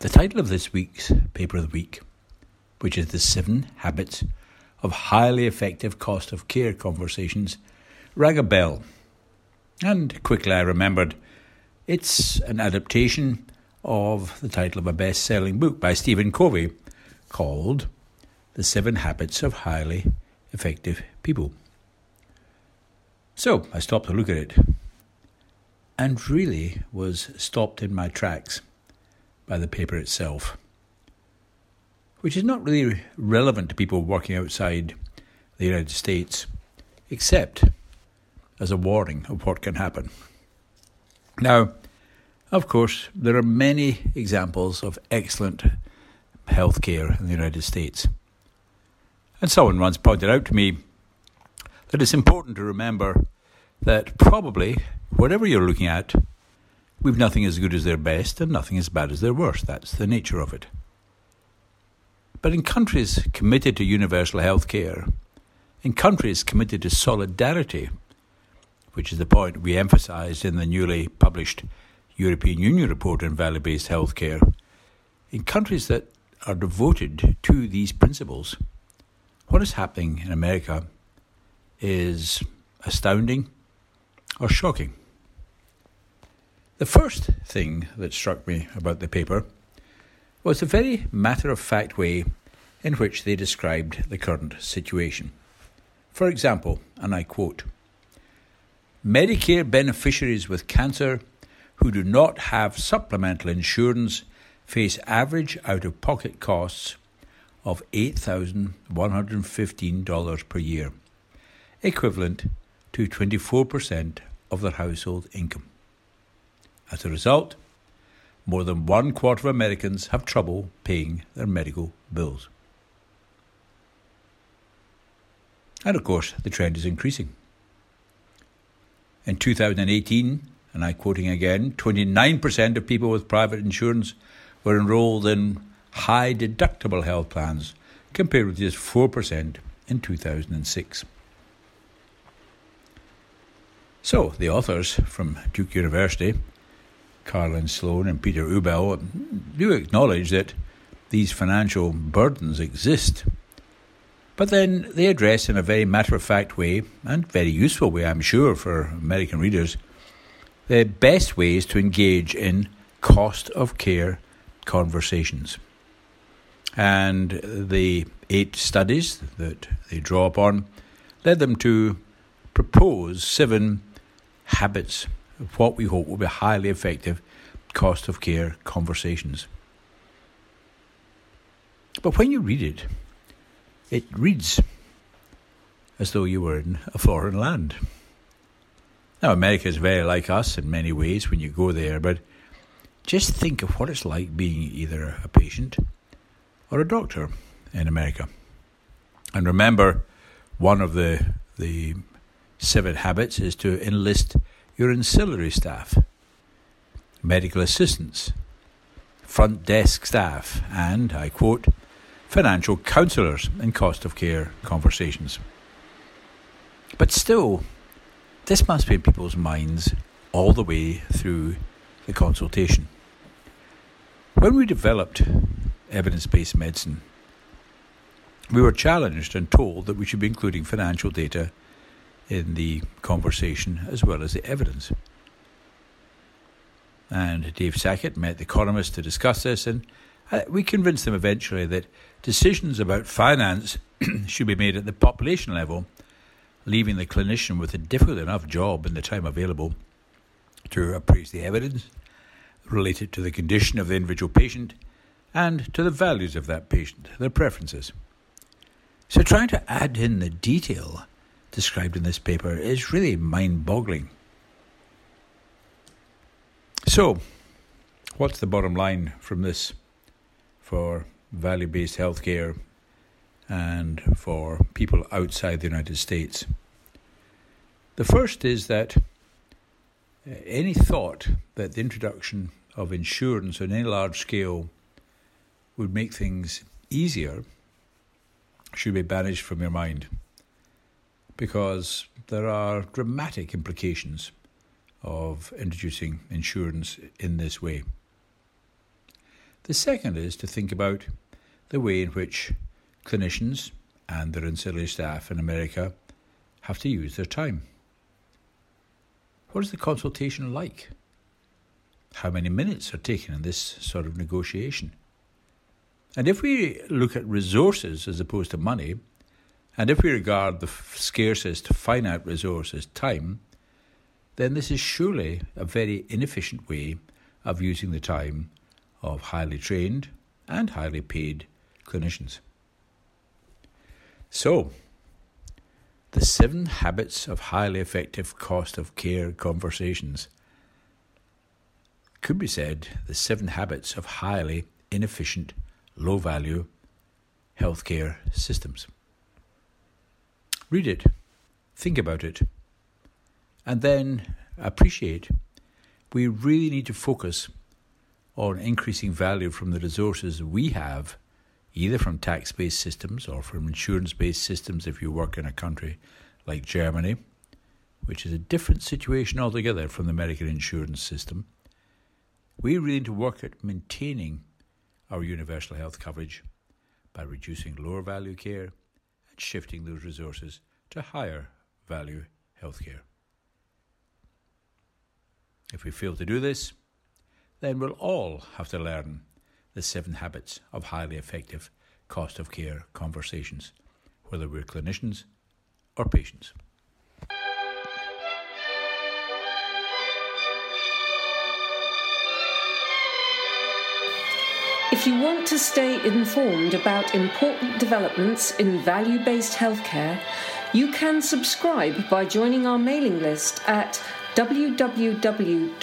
The title of this week's paper of the week, which is The Seven Habits of Highly Effective Cost of Care Conversations, rang a bell. And quickly I remembered it's an adaptation of the title of a best selling book by Stephen Covey called The Seven Habits of Highly Effective People. So I stopped to look at it and really was stopped in my tracks by the paper itself, which is not really relevant to people working outside the United States, except as a warning of what can happen. Now, of course, there are many examples of excellent healthcare in the United States. And someone once pointed out to me that it's important to remember that probably whatever you're looking at, We've nothing as good as their best and nothing as bad as their worst. That's the nature of it. But in countries committed to universal health care, in countries committed to solidarity, which is the point we emphasised in the newly published European Union report on value based healthcare, in countries that are devoted to these principles, what is happening in America is astounding or shocking. The first thing that struck me about the paper was the very matter of fact way in which they described the current situation. For example, and I quote Medicare beneficiaries with cancer who do not have supplemental insurance face average out of pocket costs of $8,115 per year, equivalent to 24% of their household income. As a result, more than one quarter of Americans have trouble paying their medical bills. And of course, the trend is increasing. In 2018, and I'm quoting again, 29% of people with private insurance were enrolled in high deductible health plans, compared with just 4% in 2006. So, the authors from Duke University Caroline Sloan and Peter Ubel do acknowledge that these financial burdens exist. But then they address in a very matter of fact way, and very useful way, I'm sure, for American readers, the best ways to engage in cost of care conversations. And the eight studies that they draw upon led them to propose seven habits what we hope will be highly effective cost of care conversations. But when you read it, it reads as though you were in a foreign land. Now, America is very like us in many ways when you go there, but just think of what it's like being either a patient or a doctor in America. And remember, one of the, the seven habits is to enlist your ancillary staff, medical assistants, front desk staff, and, I quote, financial counsellors in cost of care conversations. But still, this must be in people's minds all the way through the consultation. When we developed evidence based medicine, we were challenged and told that we should be including financial data in the conversation as well as the evidence. And Dave Sackett met the economists to discuss this, and uh, we convinced them eventually that decisions about finance should be made at the population level, leaving the clinician with a difficult enough job in the time available to appraise the evidence related to the condition of the individual patient and to the values of that patient, their preferences. So, trying to add in the detail described in this paper is really mind boggling. So, what's the bottom line from this for value based healthcare and for people outside the United States? The first is that uh, any thought that the introduction of insurance on any large scale would make things easier should be banished from your mind because there are dramatic implications of introducing insurance in this way. The second is to think about the way in which clinicians and their ancillary staff in America have to use their time. What is the consultation like? How many minutes are taken in this sort of negotiation? And if we look at resources as opposed to money, and if we regard the scarcest finite resource as time, then this is surely a very inefficient way of using the time of highly trained and highly paid clinicians. So, the seven habits of highly effective cost of care conversations could be said the seven habits of highly inefficient, low value healthcare systems. Read it, think about it, and then appreciate. We really need to focus on increasing value from the resources we have, either from tax based systems or from insurance based systems if you work in a country like Germany, which is a different situation altogether from the American insurance system. We really need to work at maintaining our universal health coverage by reducing lower value care shifting those resources to higher value healthcare. If we fail to do this, then we'll all have to learn the seven habits of highly effective cost of care conversations, whether we're clinicians or patients. If you want to stay informed about important developments in value based healthcare, you can subscribe by joining our mailing list at www.3vh.org.